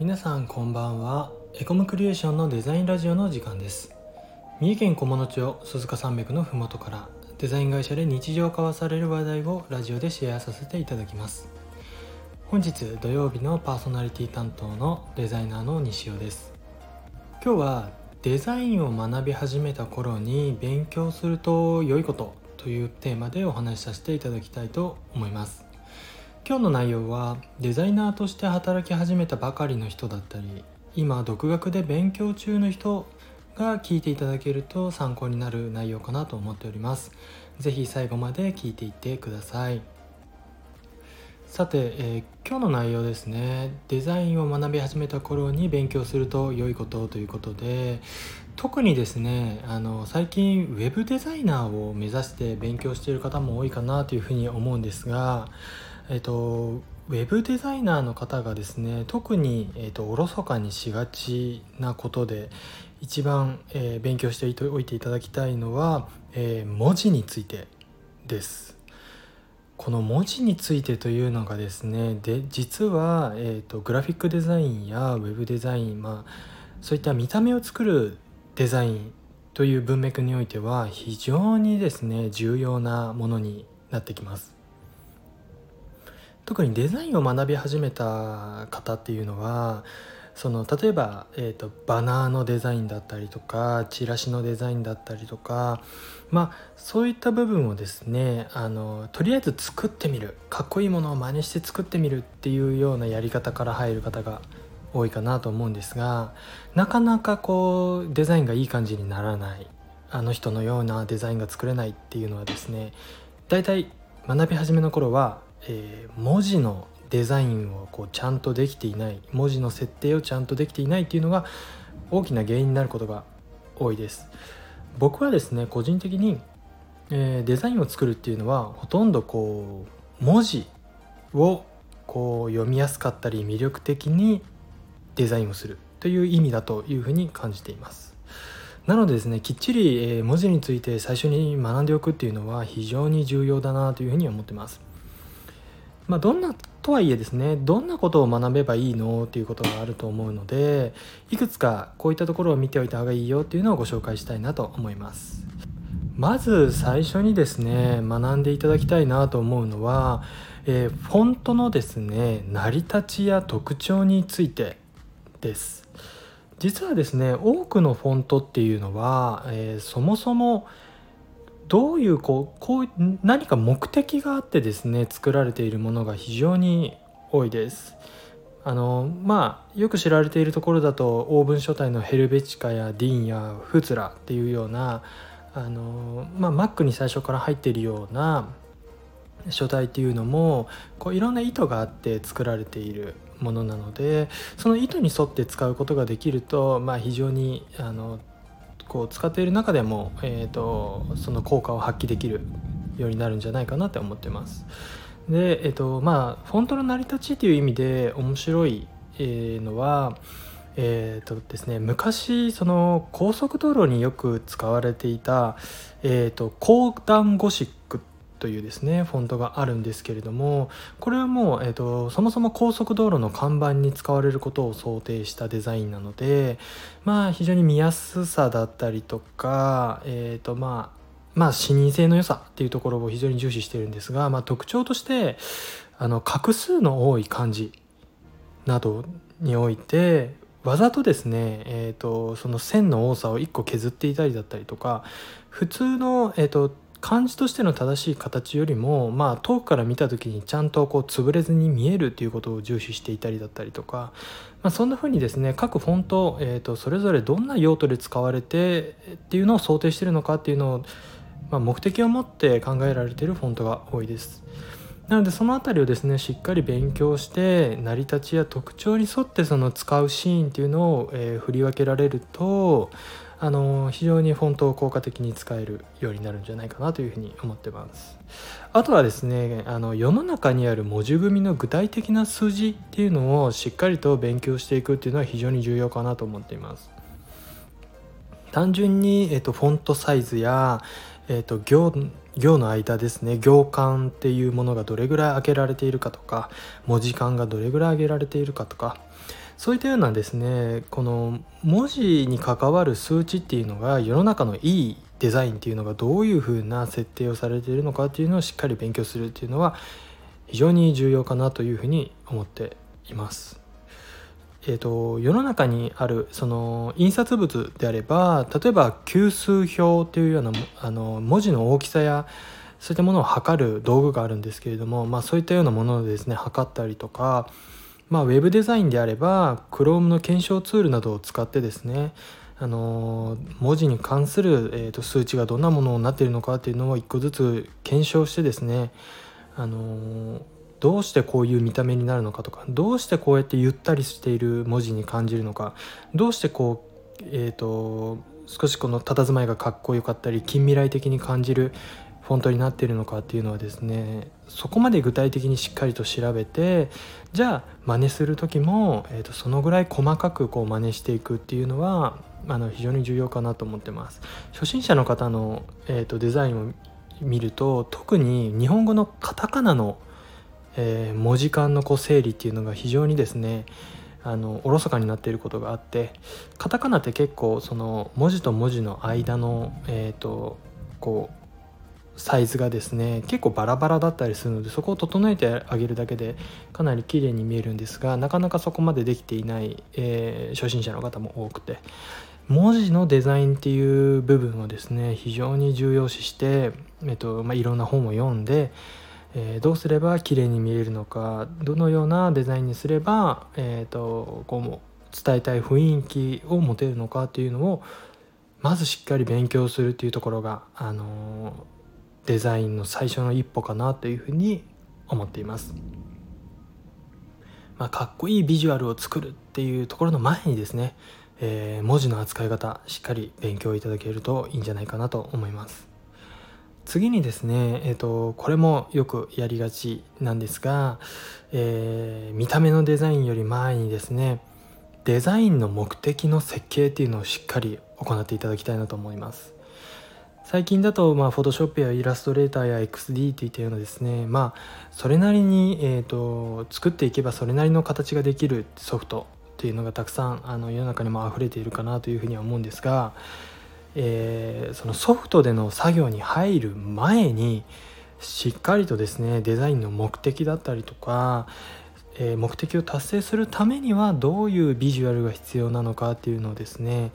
皆さんこんばんは。エコムクリエーションのデザインラジオの時間です。三重県菰野町鈴鹿山脈のふもとからデザイン会社で日常交わされる話題をラジオでシェアさせていただきます。本日土曜日のパーソナリティ担当のデザイナーの西尾です。今日はデザインを学び始めた頃に勉強すると良いことというテーマでお話しさせていただきたいと思います。今日の内容はデザイナーとして働き始めたばかりの人だったり今独学で勉強中の人が聞いていただけると参考になる内容かなと思っております。是非最後まで聞いていってください。さて、えー、今日の内容ですね。デザインを学び始めた頃に勉強すると良いことということで特にですねあの最近ウェブデザイナーを目指して勉強している方も多いかなというふうに思うんですがえっと、ウェブデザイナーの方がですね特に、えっと、おろそかにしがちなことで一番、えー、勉強しておいていただきたいのは、えー、文字についてですこの文字についてというのがですねで実は、えーと、グラフィックデザインやウェブデザイン、まあ、そういった見た目を作るデザインという文脈においては非常にですね重要なものになってきます。特にデザインを学び始めた方っていうのはその例えば、えーと、バナーのデザインだったりとかチラシのデザインだったりとかまあそういった部分をですねあのとりあえず作ってみる。かっこいいものを真似して作ってみるっていうようなやり方から入る方が多いかなと思うんですがなかなかこうデザインがいい感じにならないあの人のようなデザインが作れないっていうのはですね大体学び始めの頃はえー、文字のデザインをこうちゃんとできていない文字の設定をちゃんとできていないっていうのが大きな原因になることが多いです。僕はですね個人的に、えー、デザインを作るっていうのはほとんどこう文字をこう読みやすかったり魅力的にデザインをするという意味だというふうに感じています。なのでですねきっちり、文字について最初に学んでおくっていうのは非常に重要だなというふうに思ってます。まあ、どんなとはいえですねどんなことを学べばいいのっていうことがあると思うのでいくつかこういったところを見ておいた方がいいよっていうのをご紹介したいなと思います。まず最初にですね学んでいただきたいなと思うのは、えー、フォントのですね成り立ちや特徴についてです。実はですね多くのフォントっていうのは、えー、そもそもどういうこうこう何か目的があってですね作られているものが非常に多いです。あのまあよく知られているところだとオーブン書体のヘルベチカやディーンやフツラっていうようなあの、まあ、Mac に最初から入っているような書体っていうのもこういろんな意図があって作られているものなのでその意図に沿って使うことができると、まあ、非常にあのこう使っている中でも、えーと、その効果を発揮できるようになるんじゃないかなって思ってます。で、えーとまあ、フォントの成り立ちという意味で面白いのは、えーとですね、昔その高速道路によく使われていた、えーと、高段ゴシックというですねフォントがあるんですけれどもこれはもう、えーと、そもそも高速道路の看板に使われることを想定したデザインなのでまあ非常に見やすさだったりとかえっ、ー、とまあまあ視認性の良さっていうところを非常に重視してるんですが、まあ、特徴としてあの画数の多い漢字などにおいてわざとですね、えーと、その線の多さを1個削っていたりだったりとか普通の、えーと漢字としての正しい形よりも、まあ、遠くから見た時にちゃんとこう潰れずに見えるっていうことを重視していたりだったりとか、まあ、そんな風にですね各フォント、えーと、それぞれどんな用途で使われてっていうのを想定してるのかっていうのを、まあ、目的を持って考えられているフォントが多いです。なのでその辺りをですねしっかり勉強して成り立ちや特徴に沿ってその使うシーンっていうのを、えー、振り分けられるとあの非常にフォントを効果的に使えるようになるんじゃないかなというふうに思ってます。あとはですねあの世の中にある文字組みの具体的な数字っていうのをしっかりと勉強していくっていうのは非常に重要かなと思っています。単純に、えっと、フォントサイズや、えっと、行行の間ですね行間っていうものがどれぐらい開けられているかとか文字間がどれぐらい上げられているかとかそういったようなですねこの文字に関わる数値っていうのが世の中のいいデザインっていうのがどういうふうな設定をされているのかっていうのをしっかり勉強するっていうのは非常に重要かなというふうに思っています。えーと、世の中にあるその印刷物であれば例えば級数表というようなあの文字の大きさやそういったものを測る道具があるんですけれども、まあ、そういったようなものでですね測ったりとか、まあ、ウェブデザインであれば Chrome の検証ツールなどを使ってですねあの文字に関する、えーと、数値がどんなものになっているのかっていうのを一個ずつ検証してですねあのどうしてこういう見た目になるのかとかどうしてこうやってゆったりしている文字に感じるのかどうしてこうえっ、ー、と少しこの佇まいがかっこよかったり近未来的に感じるフォントになっているのかっていうのはですねそこまで具体的にしっかりと調べてじゃあ真似する時も、えーと、そのぐらい細かくこう真似していくっていうのはあの非常に重要かなと思ってます。初心者の方の、えーとデザインを見ると特に日本語のカタカナのえー、文字間のこう整理っていうのが非常にですねあのおろそかになっていることがあってカタカナって結構その文字と文字の間の、えーと、こうサイズがですね結構バラバラだったりするのでそこを整えてあげるだけでかなり綺麗に見えるんですがなかなかそこまでできていない、えー、初心者の方も多くて。文字のデザインっていう部分をですね非常に重要視して、えーとまあ、いろんな本を読んでえー、どうすれば綺麗に見えるのかどのようなデザインにすれば、えーと、こう伝えたい雰囲気を持てるのかっていうのをまずしっかり勉強するっていうところが、あのー、デザインの最初の一歩かなというふうに思っています。まあ、かっこいいビジュアルを作るっていうところの前にですね、えー、文字の扱い方しっかり勉強いただけるといいんじゃないかなと思います。次にですね、えーと、これもよくやりがちなんですが、えー、見た目のデザインより前にですねデザインの目的の設計っていうのをしっかり行っていただきたいなと思います最近だと、まあ、フォトショップやイラストレーターや XD といったようなですねまあそれなりに、えーと作っていけばそれなりの形ができるソフトっていうのがたくさんあの世の中にも溢れているかなというふうには思うんですがえー、そのソフトでの作業に入る前にしっかりとですねデザインの目的だったりとか、えー、目的を達成するためにはどういうビジュアルが必要なのかっていうのをですね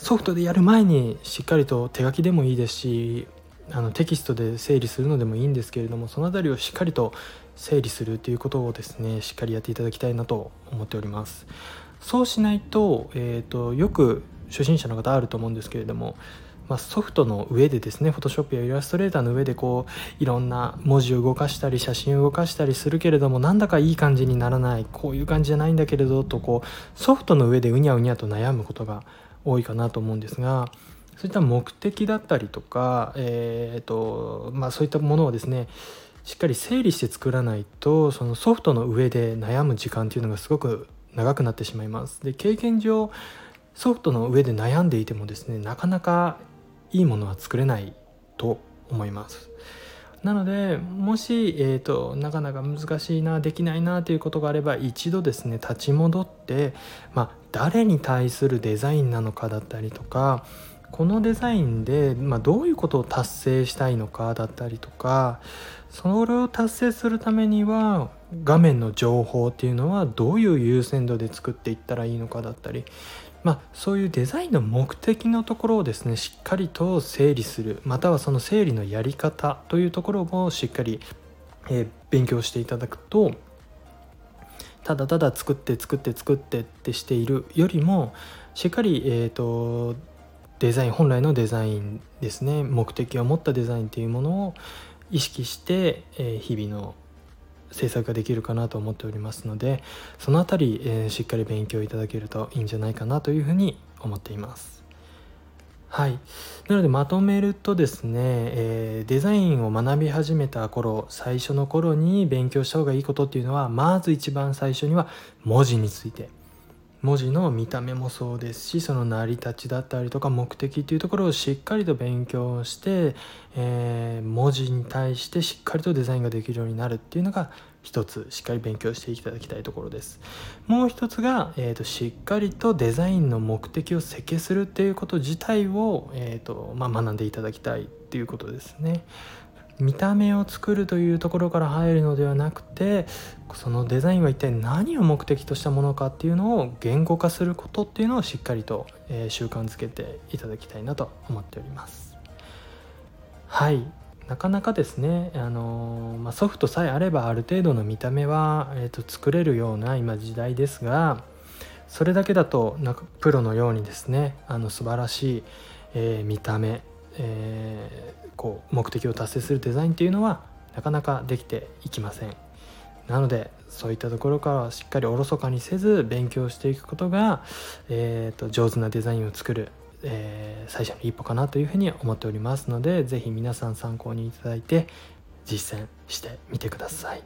ソフトでやる前にしっかりと手書きでもいいですしあのテキストで整理するのでもいいんですけれどもその辺りをしっかりと整理するということをですねしっかりやっていただきたいなと思っております。そうしないと,、えーとよく初心者の方あると思うんですけれども、まあ、ソフトの上でですね Photoshop やイラストレーターの上でこういろんな文字を動かしたり写真を動かしたりするけれどもなんだかいい感じにならないこういう感じじゃないんだけれどとこうソフトの上でうにゃうにゃと悩むことが多いかなと思うんですがそういった目的だったりとか、えーとまあ、そういったものをですねしっかり整理して作らないとそのソフトの上で悩む時間っていうのがすごく長くなってしまいます。で経験上ソフトの上で悩んでいてもですねなかなかいいものは作れないと思いますなのでもし、えーと、なかなか難しいなできないなということがあれば一度ですね立ち戻って、まあ、誰に対するデザインなのかだったりとかこのデザインで、まあ、どういうことを達成したいのかだったりとかそれを達成するためには画面の情報っていうのはどういう優先度で作っていったらいいのかだったりまあ、そういうデザインの目的のところをですねしっかりと整理するまたはその整理のやり方というところもしっかり、え、勉強していただくとただただ作って作って作ってってしているよりもしっかり、えーと、デザイン本来のデザインですね目的を持ったデザインっていうものを意識して、え、日々の制作ができるかなと思っておりますのでその辺り、えー、しっかり勉強いただけるといいんじゃないかなというふうに思っています。はい、なのでまとめるとですね、えー、デザインを学び始めた頃最初の頃に勉強した方がいいことっていうのはまず一番最初には文字について文字の見た目もそうですしその成り立ちだったりとか目的っていうところをしっかりと勉強して、えー、文字に対してしっかりとデザインができるようになるっていうのが一つしっかり勉強していただきたいところです。もう一つが、えーと、しっかりとデザインの目的を設計するっていうこと自体を、えーとまあ、学んでいただきたいっていうことですね。見た目を作るというところから入るのではなくてそのデザインは一体何を目的としたものかっていうのを言語化することっていうのをしっかりと、えー、習慣づけていただきたいなと思っております。はい。なかなかですね、あのー、まあ、ソフトさえあればある程度の見た目は、えーと、作れるような今時代ですがそれだけだとなんかプロのようにですねあの素晴らしい、えー、見た目、えー、こう目的を達成するデザインっていうのはなかなかできていきません。なのでそういったところからはしっかりおろそかにせず勉強していくことが、えーと上手なデザインを作るえー、最初の一歩かなというふうに思っておりますので是非皆さん参考にいただいて実践してみてください。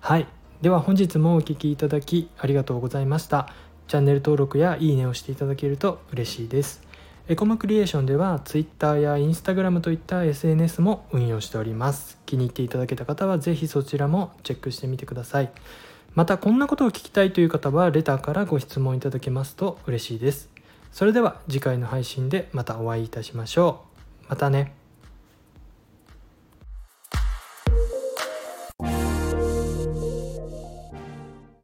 はい。では本日もお聴きいただきありがとうございました。チャンネル登録やいいねをしていただけると嬉しいです。エコムクリエーションでは Twitter や Instagram といった SNS も運用しております気に入っていただけた方は是非そちらもチェックしてみてくださいまたこんなことを聞きたいという方はレターからご質問いただけますと嬉しいですそれでは次回の配信でまたお会いいたしましょう。またね。